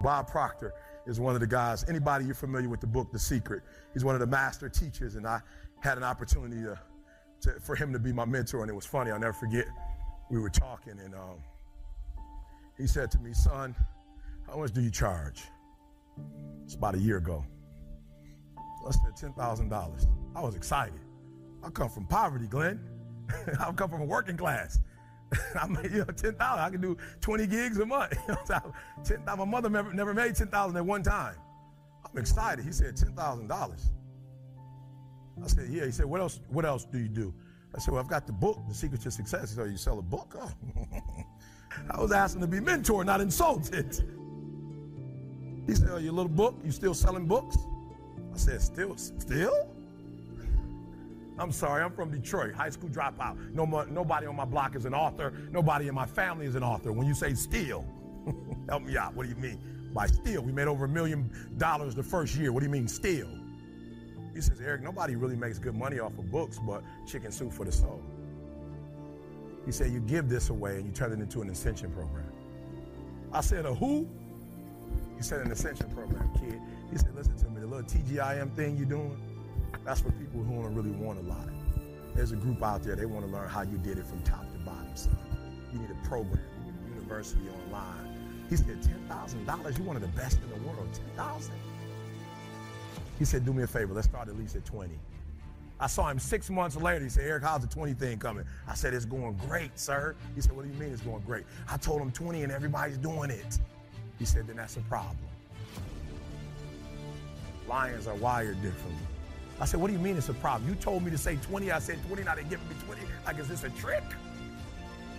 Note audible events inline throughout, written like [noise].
Bob Proctor is one of the guys. Anybody you're familiar with the book The Secret? He's one of the master teachers, and I had an opportunity to, to for him to be my mentor, and it was funny. I'll never forget. We were talking, and um, he said to me, "Son, how much do you charge?" It's about a year ago. I said ten thousand dollars. I was excited. I come from poverty, Glenn. [laughs] I come from a working class. I made you know ten thousand. I can do twenty gigs a month. [laughs] ten thousand. My mother never, never made ten thousand at one time. I'm excited. He said ten thousand dollars. I said, yeah. He said, what else? What else do you do? I said, well, I've got the book, The Secret to Success. He said, oh, you sell a book? Oh. [laughs] I was asking to be mentored, not insulted. He said, oh, your little book, you still selling books? I said, still, still? I'm sorry, I'm from Detroit, high school dropout. No, nobody on my block is an author. Nobody in my family is an author. When you say steal, [laughs] help me out. What do you mean by steal? We made over a million dollars the first year. What do you mean steal? He says, Eric, nobody really makes good money off of books but chicken soup for the soul. He said, you give this away and you turn it into an ascension program. I said, a who? He said, an ascension program, kid. He said, listen to me, the little TGIM thing you're doing, that's for people who don't really want a lot. There's a group out there, they want to learn how you did it from top to bottom, son. You need a program, you need a university online. He said, $10,000? You're one of the best in the world. 10000 He said, do me a favor, let's start at least at 20. I saw him six months later. He said, Eric, how's the 20 thing coming? I said, it's going great, sir. He said, what do you mean it's going great? I told him 20 and everybody's doing it. He said, then that's a problem. Lions are wired differently. I said, what do you mean it's a problem? You told me to say 20. I said 20, now they're giving me 20. Like, is this a trick?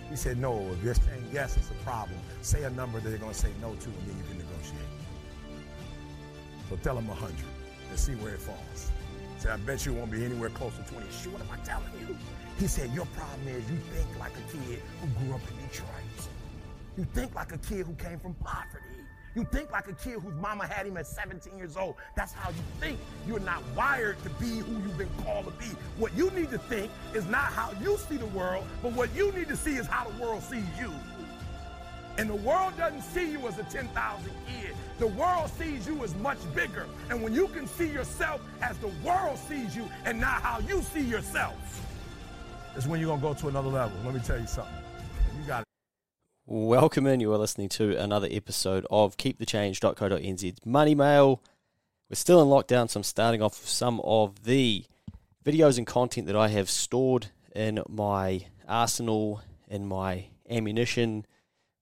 He said, no, if you're saying yes, it's a problem. Say a number that they're going to say no to, and then you can negotiate. So tell them 100 and see where it falls. Say, I bet you won't be anywhere close to 20. Sure, what am I telling you? He said, your problem is you think like a kid who grew up in Detroit. You think like a kid who came from poverty. You think like a kid whose mama had him at 17 years old. That's how you think. You're not wired to be who you've been called to be. What you need to think is not how you see the world, but what you need to see is how the world sees you. And the world doesn't see you as a 10,000 kid. The world sees you as much bigger. And when you can see yourself as the world sees you and not how you see yourself, is when you're going to go to another level. Let me tell you something. Welcome in. You are listening to another episode of keepthechange.co.nz Money Mail. We're still in lockdown, so I'm starting off with some of the videos and content that I have stored in my arsenal, in my ammunition,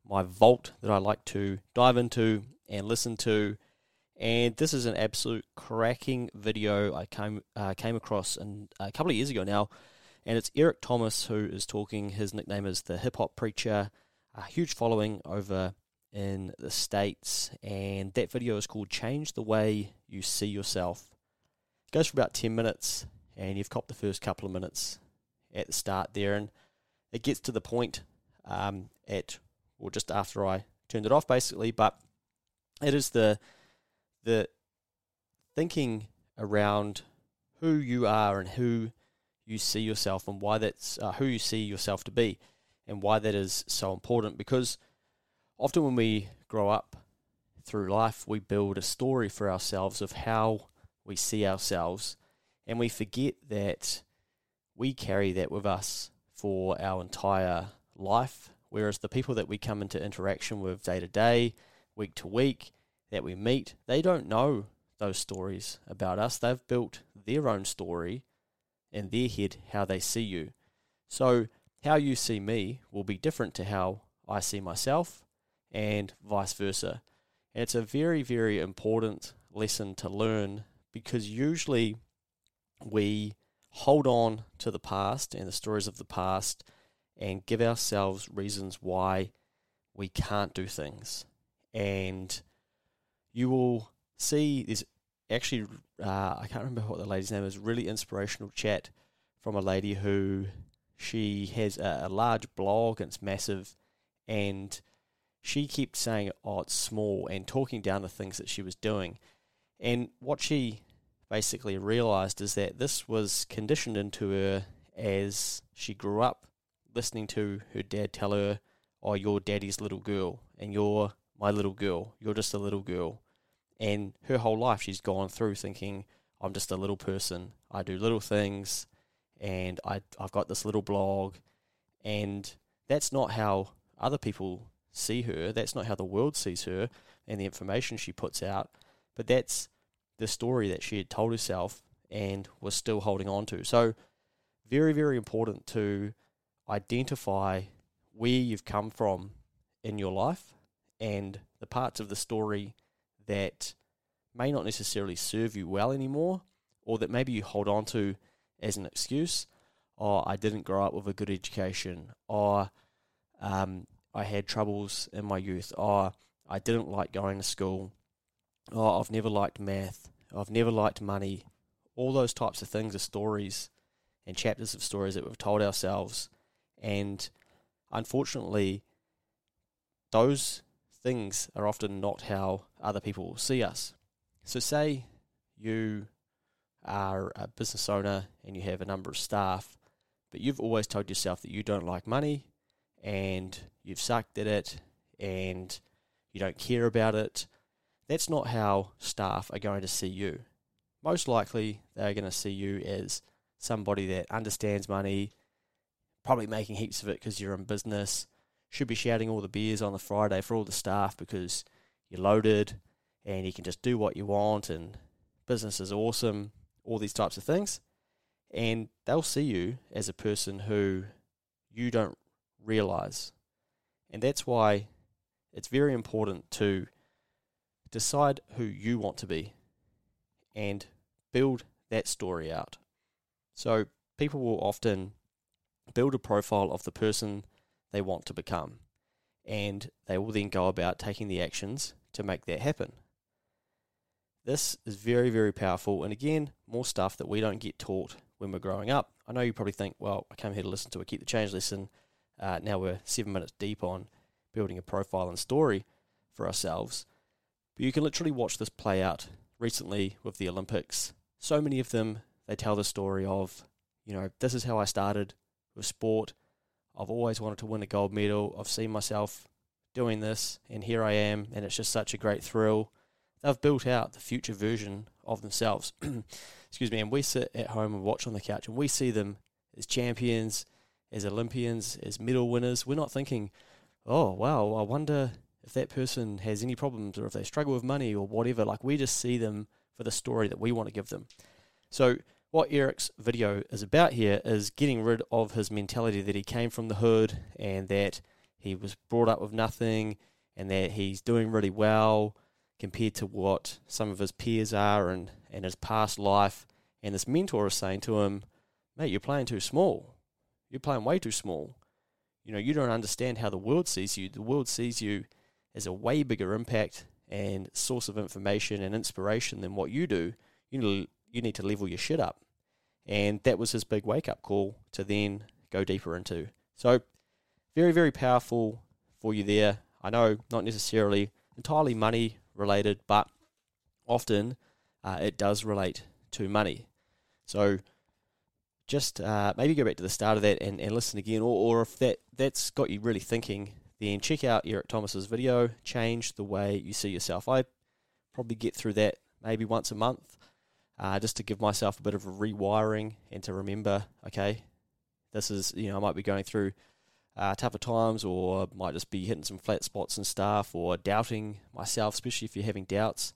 my vault that I like to dive into and listen to. And this is an absolute cracking video I came uh, came across in, a couple of years ago now, and it's Eric Thomas who is talking. His nickname is the Hip Hop Preacher a huge following over in the States, and that video is called Change the Way You See Yourself. It goes for about 10 minutes, and you've copped the first couple of minutes at the start there, and it gets to the point um, at, or just after I turned it off basically, but it is the, the thinking around who you are and who you see yourself and why that's uh, who you see yourself to be and why that is so important because often when we grow up through life, we build a story for ourselves of how we see ourselves, and we forget that we carry that with us for our entire life. Whereas the people that we come into interaction with day to day, week to week, that we meet, they don't know those stories about us. They've built their own story in their head, how they see you. So how you see me will be different to how I see myself, and vice versa. And it's a very, very important lesson to learn because usually we hold on to the past and the stories of the past and give ourselves reasons why we can't do things. And you will see there's actually, uh, I can't remember what the lady's name is, really inspirational chat from a lady who she has a, a large blog, and it's massive, and she kept saying, "Oh, it's small," and talking down the things that she was doing. And what she basically realized is that this was conditioned into her as she grew up listening to her dad tell her, "Oh, you're daddy's little girl, and you're my little girl. You're just a little girl. And her whole life, she's gone through thinking, I'm just a little person. I do little things, and I, I've got this little blog. And that's not how other people see her. That's not how the world sees her and the information she puts out. But that's the story that she had told herself and was still holding on to. So, very, very important to identify where you've come from in your life and the parts of the story that may not necessarily serve you well anymore or that maybe you hold on to as an excuse. Or oh, I didn't grow up with a good education, or um, I had troubles in my youth, or I didn't like going to school, or I've never liked math, I've never liked money. All those types of things are stories and chapters of stories that we've told ourselves. And unfortunately, those things are often not how other people see us. So, say you are a business owner and you have a number of staff, but you've always told yourself that you don't like money and you've sucked at it and you don't care about it. That's not how staff are going to see you. Most likely, they're going to see you as somebody that understands money, probably making heaps of it because you're in business, should be shouting all the beers on the Friday for all the staff because you're loaded and you can just do what you want and business is awesome, all these types of things. And they'll see you as a person who you don't realize. And that's why it's very important to decide who you want to be and build that story out. So people will often build a profile of the person they want to become, and they will then go about taking the actions to make that happen. This is very, very powerful, and again, more stuff that we don't get taught when we're growing up. I know you probably think, well, I came here to listen to a Keep the Change lesson. Uh, now we're seven minutes deep on building a profile and story for ourselves. But you can literally watch this play out recently with the Olympics. So many of them, they tell the story of, you know, this is how I started with sport. I've always wanted to win a gold medal. I've seen myself doing this, and here I am, and it's just such a great thrill. They've built out the future version of themselves. [clears throat] Excuse me, and we sit at home and watch on the couch, and we see them as champions, as Olympians, as medal winners. We're not thinking, oh, wow, I wonder if that person has any problems or if they struggle with money or whatever. Like, we just see them for the story that we want to give them. So, what Eric's video is about here is getting rid of his mentality that he came from the hood and that he was brought up with nothing and that he's doing really well compared to what some of his peers are and, and his past life. And this mentor is saying to him, Mate, you're playing too small. You're playing way too small. You know, you don't understand how the world sees you. The world sees you as a way bigger impact and source of information and inspiration than what you do. You need you need to level your shit up. And that was his big wake up call to then go deeper into. So, very, very powerful for you there. I know not necessarily entirely money related, but often uh, it does relate to money. So, just uh, maybe go back to the start of that and, and listen again, or, or if that, that's got you really thinking, then check out Eric Thomas's video, Change the Way You See Yourself. I probably get through that maybe once a month uh, just to give myself a bit of a rewiring and to remember, okay, this is, you know, I might be going through uh, tougher times or might just be hitting some flat spots and stuff or doubting myself, especially if you're having doubts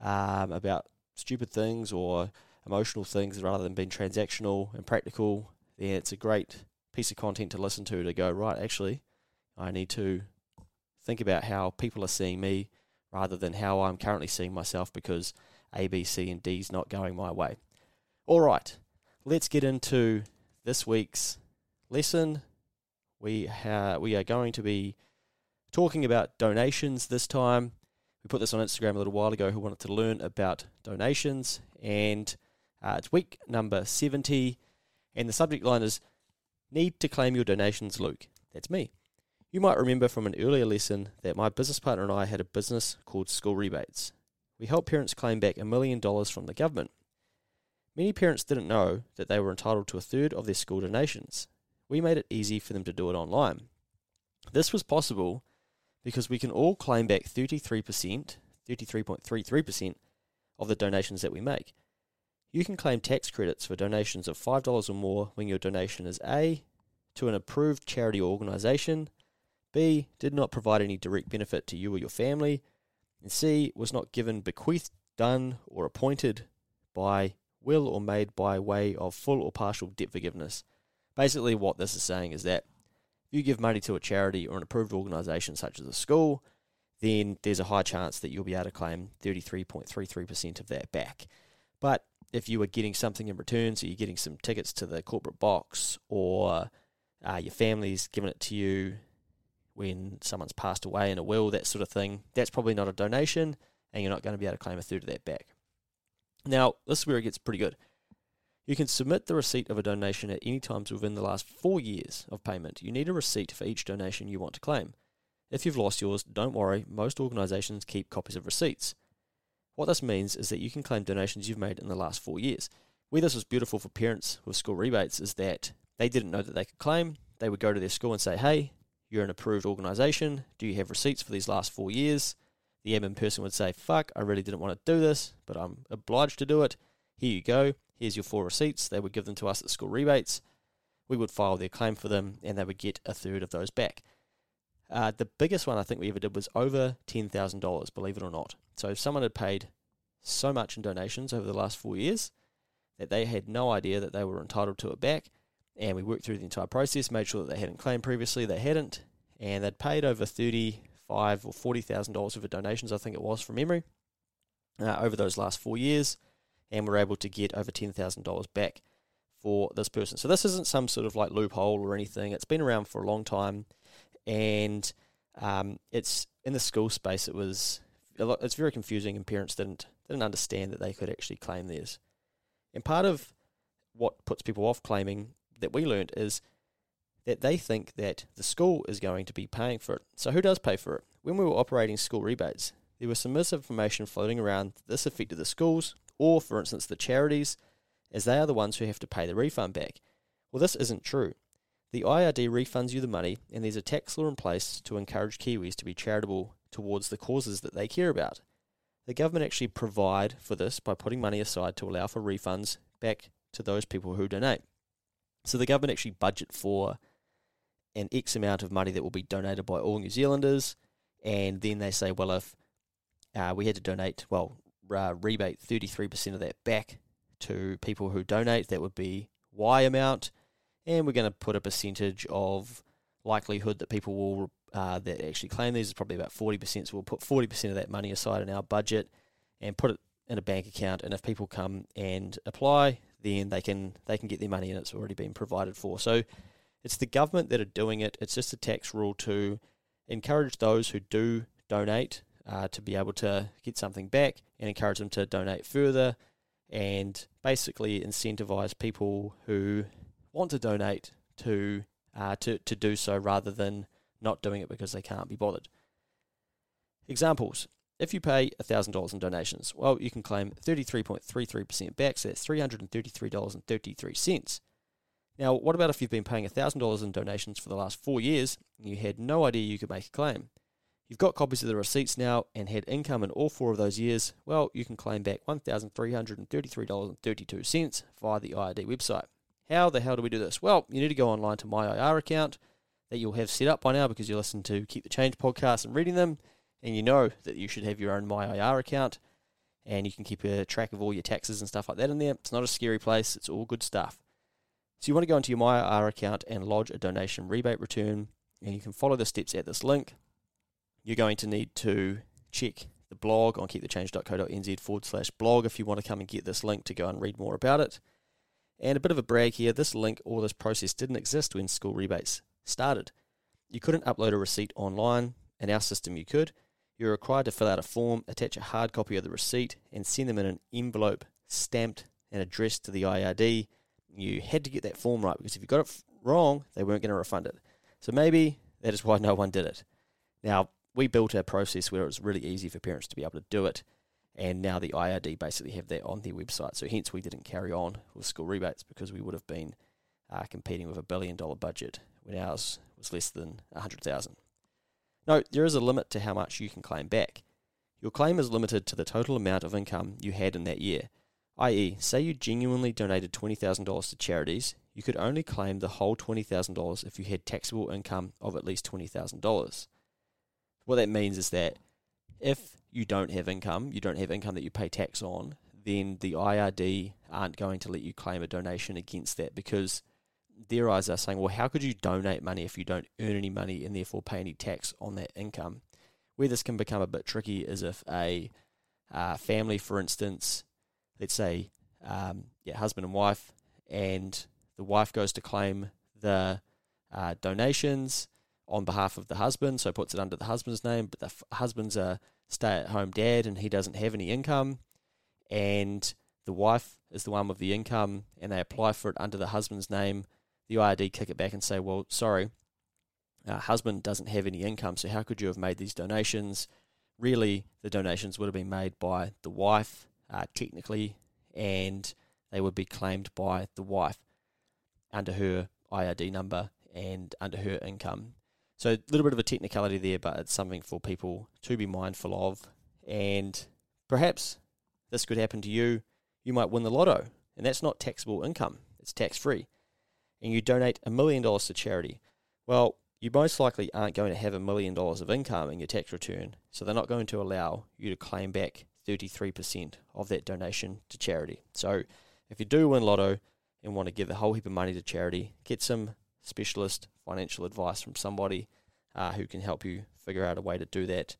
um, about stupid things or emotional things rather than being transactional and practical, then it's a great piece of content to listen to to go, right, actually, I need to think about how people are seeing me rather than how I'm currently seeing myself because – a, B, C, and D is not going my way. All right, let's get into this week's lesson. We ha- we are going to be talking about donations this time. We put this on Instagram a little while ago. Who wanted to learn about donations? And uh, it's week number seventy, and the subject line is "Need to claim your donations, Luke." That's me. You might remember from an earlier lesson that my business partner and I had a business called School Rebates we help parents claim back a million dollars from the government. Many parents didn't know that they were entitled to a third of their school donations. We made it easy for them to do it online. This was possible because we can all claim back 33%, 33.33% of the donations that we make. You can claim tax credits for donations of $5 or more when your donation is A, to an approved charity or organisation, B, did not provide any direct benefit to you or your family, and C, was not given, bequeathed, done, or appointed by will or made by way of full or partial debt forgiveness. Basically, what this is saying is that if you give money to a charity or an approved organisation such as a school, then there's a high chance that you'll be able to claim 33.33% of that back. But if you are getting something in return, so you're getting some tickets to the corporate box, or uh, your family's given it to you when someone's passed away in a will, that sort of thing, that's probably not a donation, and you're not going to be able to claim a third of that back. Now, this is where it gets pretty good. You can submit the receipt of a donation at any times within the last four years of payment. You need a receipt for each donation you want to claim. If you've lost yours, don't worry, most organisations keep copies of receipts. What this means is that you can claim donations you've made in the last four years. Where this was beautiful for parents with school rebates is that they didn't know that they could claim. They would go to their school and say, hey, you're an approved organisation. Do you have receipts for these last four years? The admin person would say, fuck, I really didn't want to do this, but I'm obliged to do it. Here you go. Here's your four receipts. They would give them to us at school rebates. We would file their claim for them, and they would get a third of those back. Uh, the biggest one I think we ever did was over $10,000, believe it or not. So if someone had paid so much in donations over the last four years that they had no idea that they were entitled to it back, and we worked through the entire process, made sure that they hadn't claimed previously, they hadn't, and they'd paid over thirty-five or forty thousand dollars worth of donations, I think it was from memory, uh, over those last four years, and we're able to get over ten thousand dollars back for this person. So this isn't some sort of like loophole or anything. It's been around for a long time and um, it's in the school space. It was lot, it's very confusing, and parents didn't didn't understand that they could actually claim theirs. And part of what puts people off claiming that we learned is that they think that the school is going to be paying for it. So who does pay for it? When we were operating school rebates, there was some misinformation floating around this affected the schools, or for instance the charities, as they are the ones who have to pay the refund back. Well, this isn't true. The IRD refunds you the money, and there's a tax law in place to encourage Kiwis to be charitable towards the causes that they care about. The government actually provide for this by putting money aside to allow for refunds back to those people who donate. So the government actually budget for an X amount of money that will be donated by all New Zealanders, and then they say, well, if uh, we had to donate, well, uh, rebate 33% of that back to people who donate, that would be Y amount and we're going to put a percentage of likelihood that people will uh, that actually claim these is probably about 40%. So we'll put 40% of that money aside in our budget and put it in a bank account. And if people come and apply, then they can they can get their money and it's already been provided for. So it's the government that are doing it. It's just a tax rule to encourage those who do donate uh, to be able to get something back and encourage them to donate further and basically incentivize people who want to donate to uh, to to do so rather than not doing it because they can't be bothered. Examples: If you pay thousand dollars in donations, well, you can claim thirty three point three three percent back. So that's three hundred and thirty three dollars and thirty three cents. Now, what about if you've been paying thousand dollars in donations for the last four years and you had no idea you could make a claim? You've got copies of the receipts now and had income in all four of those years. Well, you can claim back $1,333.32 via the IRD website. How the hell do we do this? Well, you need to go online to my IR account that you'll have set up by now because you listen to Keep the Change podcast and reading them, and you know that you should have your own My IR account, and you can keep a track of all your taxes and stuff like that in there. It's not a scary place; it's all good stuff. So you want to go into your My IR account and lodge a donation rebate return, and you can follow the steps at this link. You're going to need to check the blog on keepthechange.co.nz forward slash blog if you want to come and get this link to go and read more about it. And a bit of a brag here this link or this process didn't exist when school rebates started. You couldn't upload a receipt online, in our system you could. You're required to fill out a form, attach a hard copy of the receipt, and send them in an envelope stamped and addressed to the IRD. You had to get that form right because if you got it wrong, they weren't going to refund it. So maybe that is why no one did it. Now, we built a process where it was really easy for parents to be able to do it and now the IRD basically have that on their website. So hence we didn't carry on with school rebates because we would have been uh, competing with a billion dollar budget when ours was less than a hundred thousand. Note, there is a limit to how much you can claim back. Your claim is limited to the total amount of income you had in that year. I.e., say you genuinely donated $20,000 to charities, you could only claim the whole $20,000 if you had taxable income of at least $20,000. What that means is that if you don't have income, you don't have income that you pay tax on, then the IRD aren't going to let you claim a donation against that because their eyes are saying, well, how could you donate money if you don't earn any money and therefore pay any tax on that income? Where this can become a bit tricky is if a uh, family, for instance, let's say, um, yeah, husband and wife, and the wife goes to claim the uh, donations on behalf of the husband, so puts it under the husband's name, but the f- husband's a stay at home dad and he doesn't have any income, and the wife is the one with the income, and they apply for it under the husband's name. The IRD kick it back and say, well, sorry, uh, husband doesn't have any income, so how could you have made these donations? Really, the donations would have been made by the wife, uh, technically, and they would be claimed by the wife under her IRD number and under her income. So a little bit of a technicality there, but it's something for people to be mindful of. And perhaps this could happen to you. You might win the lotto, and that's not taxable income, it's tax free. And you donate a million dollars to charity. Well, you most likely aren't going to have a million dollars of income in your tax return, so they're not going to allow you to claim back 33% of that donation to charity. So if you do win lotto and want to give a whole heap of money to charity, get some specialist financial advice from somebody uh, who can help you figure out a way to do that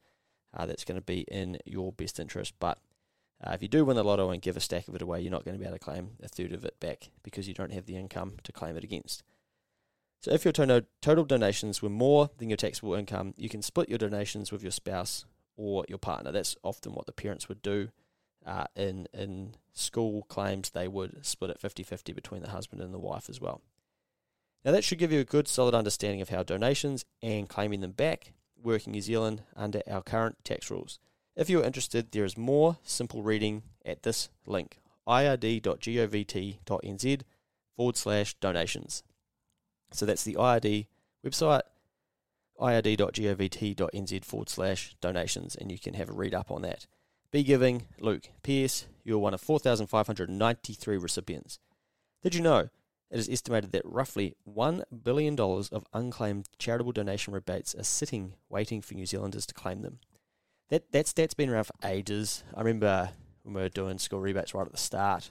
uh, that's going to be in your best interest. But uh, if you do win the lotto and give a stack of it away, you're not going to be able to claim a third of it back because you don't have the income to claim it against. So if your total donations were more than your taxable income, you can split your donations with your spouse or your partner. That's often what the parents would do. Uh, in in school claims, they would split it 50-50 between the husband and the wife as well. Now that should give you a good solid understanding of how donations and claiming them back work in New Zealand under our current tax rules. If you're interested, there is more simple reading at this link, ird.govt.nz forward slash donations. So that's the IRD website, ird.govt.nz forward slash donations, and you can have a read up on that. Be giving, Luke. P.S. You're one of 4,593 recipients. Did you know it is estimated that roughly $1 billion of unclaimed charitable donation rebates are sitting waiting for New Zealanders to claim them? That, that stat's been around for ages. I remember when we were doing school rebates right at the start,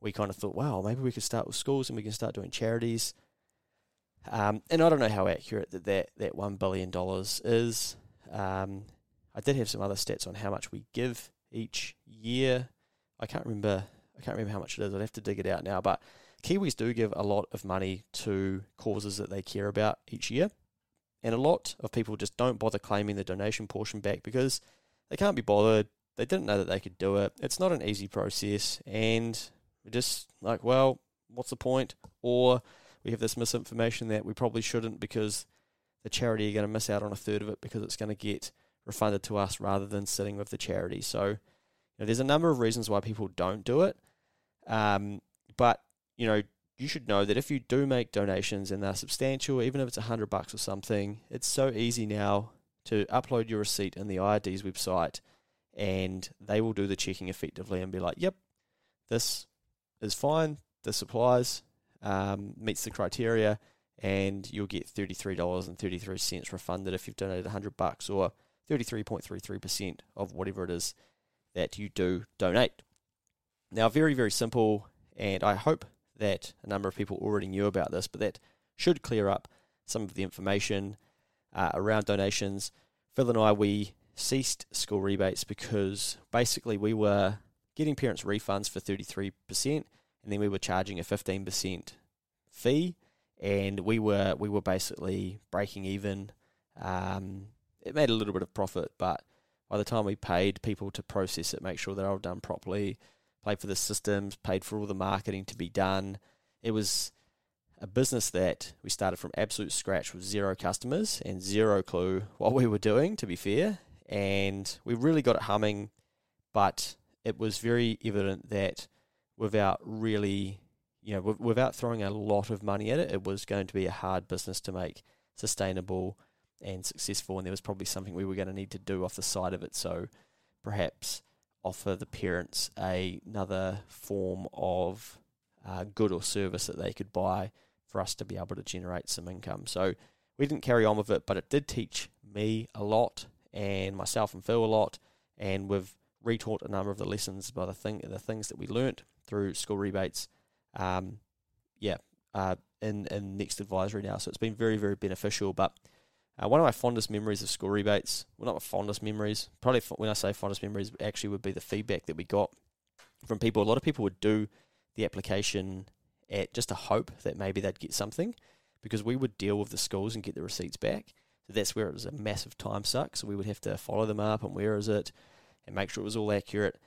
we kind of thought, wow, maybe we could start with schools and we can start doing charities. Um, and I don't know how accurate that that, that $1 billion is. Um, I did have some other stats on how much we give each year. I can't remember. I can't remember how much it is. I'd have to dig it out now. But Kiwis do give a lot of money to causes that they care about each year, and a lot of people just don't bother claiming the donation portion back because they can't be bothered. They didn't know that they could do it. It's not an easy process, and we're just like, well, what's the point? Or we have this misinformation that we probably shouldn't because the charity are going to miss out on a third of it because it's going to get refunded to us rather than sitting with the charity. So, you know, there's a number of reasons why people don't do it. Um, but, you know, you should know that if you do make donations and they're substantial, even if it's a hundred bucks or something, it's so easy now to upload your receipt in the IRD's website and they will do the checking effectively and be like, yep, this is fine, this applies, um, meets the criteria, and you'll get $33.33 refunded if you've donated 100 bucks or 33.33% of whatever it is that you do donate. Now, very, very simple, and I hope that a number of people already knew about this, but that should clear up some of the information uh, around donations. Phil and I, we ceased school rebates because basically we were getting parents refunds for 33%, and then we were charging a 15% fee, and we were we were basically breaking even. Um, it made a little bit of profit, but by the time we paid people to process it, make sure they're all done properly, paid for the systems, paid for all the marketing to be done, it was a business that we started from absolute scratch with zero customers and zero clue what we were doing, to be fair. And we really got it humming, but it was very evident that without really, you know, without throwing a lot of money at it, it was going to be a hard business to make sustainable and successful, and there was probably something we were going to need to do off the side of it. So perhaps offer the parents a, another form of uh, good or service that they could buy for us to be able to generate some income. So we didn't carry on with it, but it did teach me a lot and myself and Phil a lot, and we've retaught a number of the lessons by the thing the things that we learnt through school rebates. Um, yeah, uh, in in next advisory now, so it's been very very beneficial. But uh, one of my fondest memories of school rebates, well, not my fondest memories, probably when I say fondest memories, actually would be the feedback that we got from people. A lot of people would do the application at just a hope that maybe they'd get something because we would deal with the schools and get the receipts back. So that's where it was a massive time suck. So we would have to follow them up and where is it and make sure it was all accurate.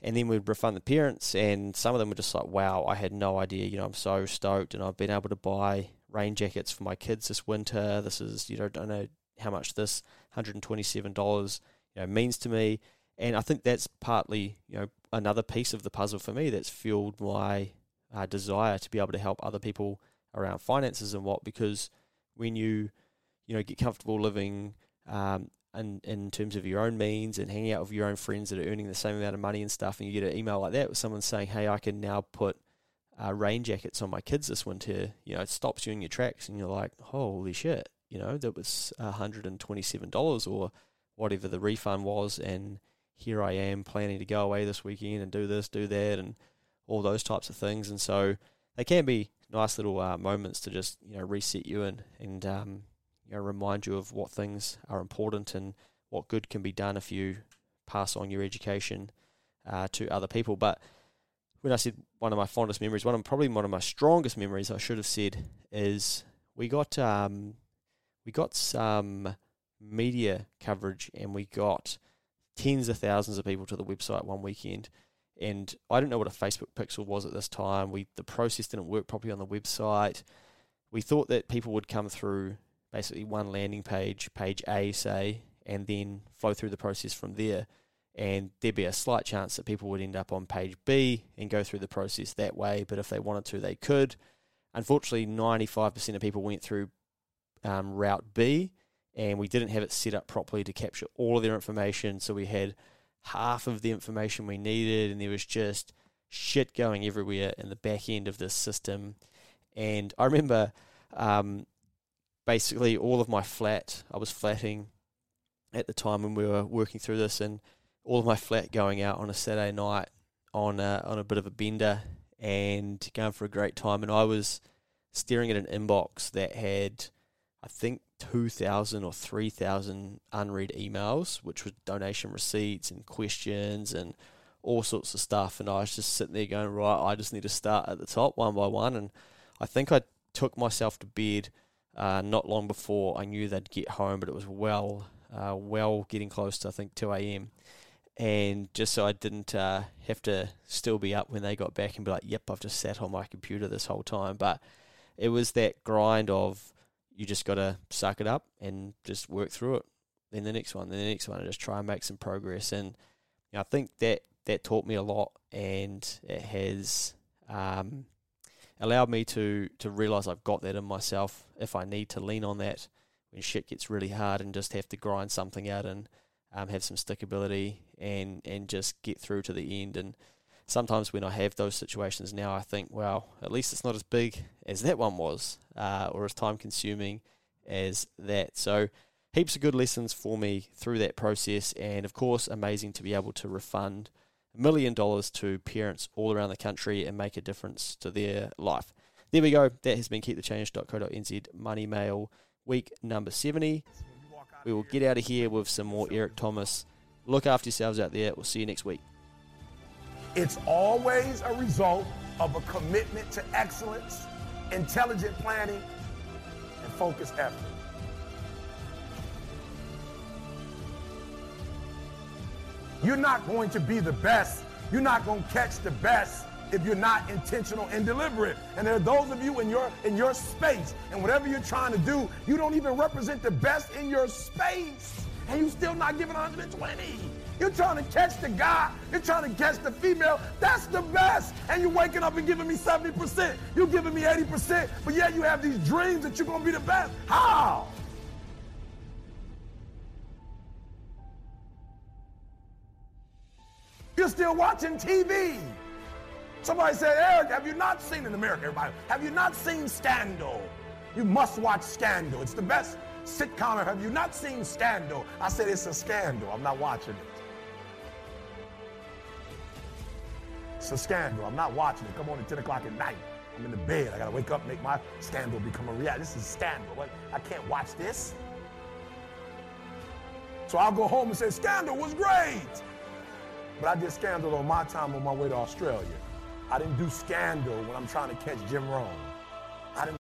And then we'd refund the parents, and some of them were just like, wow, I had no idea. You know, I'm so stoked, and I've been able to buy rain jackets for my kids this winter. This is, you know, I don't know how much this $127 you know, means to me. And I think that's partly, you know, another piece of the puzzle for me that's fueled my uh, desire to be able to help other people around finances and what because when you you know get comfortable living um, in, in terms of your own means and hanging out with your own friends that are earning the same amount of money and stuff, and you get an email like that with someone saying, "Hey, I can now put uh, rain jackets on my kids this winter," you know, it stops you in your tracks, and you're like, "Holy shit!" You know, that was hundred and twenty-seven dollars or whatever the refund was, and here I am planning to go away this weekend and do this, do that, and all those types of things. And so they can be nice little uh, moments to just you know reset you and and um, you know remind you of what things are important and what good can be done if you pass on your education uh, to other people. But when I said one of my fondest memories, one of probably one of my strongest memories, I should have said, is we got um, we got some media coverage and we got tens of thousands of people to the website one weekend and I didn't know what a Facebook pixel was at this time. We the process didn't work properly on the website. We thought that people would come through basically one landing page, page A, say, and then flow through the process from there. And there'd be a slight chance that people would end up on page B and go through the process that way. But if they wanted to, they could. Unfortunately, 95% of people went through um, Route B, and we didn't have it set up properly to capture all of their information. So we had half of the information we needed, and there was just shit going everywhere in the back end of this system. And I remember um, basically all of my flat, I was flatting at the time when we were working through this, and all of my flat going out on a Saturday night on a, on a bit of a bender and going for a great time. And I was staring at an inbox that had, I think, 2,000 or 3,000 unread emails, which were donation receipts and questions and all sorts of stuff. And I was just sitting there going, right, I just need to start at the top one by one. And I think I took myself to bed uh, not long before I knew they'd get home, but it was well, uh, well getting close to, I think, 2 a.m. And just so I didn't uh, have to still be up when they got back and be like, yep, I've just sat on my computer this whole time. But it was that grind of, you just got to suck it up and just work through it. Then the next one, then the next one, and just try and make some progress. And you know, I think that that taught me a lot, and it has um, allowed me to to realize I've got that in myself. If I need to lean on that when shit gets really hard, and just have to grind something out and um, have some stickability and and just get through to the end and sometimes when I have those situations now, I think, well, at least it's not as big as that one was, uh, or as time consuming as that. So, heaps of good lessons for me through that process, and of course, amazing to be able to refund a million dollars to parents all around the country and make a difference to their life. There we go. That has been keepthechange.co.nz Money Mail week number 70. We will get out of here with some more Eric Thomas. Look after yourselves out there. We'll see you next week. It's always a result of a commitment to excellence, intelligent planning, and focused effort. You're not going to be the best. You're not going to catch the best if you're not intentional and deliberate. And there are those of you in your in your space and whatever you're trying to do, you don't even represent the best in your space. And you're still not giving 120. You're trying to catch the guy. You're trying to catch the female. That's the best. And you're waking up and giving me 70%. You're giving me 80%. But yet you have these dreams that you're going to be the best. How? You're still watching TV. Somebody said, Eric, have you not seen in America, everybody? Have you not seen Scandal? You must watch Scandal. It's the best sitcom. Have you not seen Scandal? I said, it's a scandal. I'm not watching it. It's a scandal. I'm not watching it. Come on at 10 o'clock at night. I'm in the bed. I got to wake up, make my scandal become a reality. This is scandal. What? I can't watch this. So I'll go home and say, Scandal was great. But I did Scandal on my time on my way to Australia. I didn't do Scandal when I'm trying to catch Jim Rome. I didn't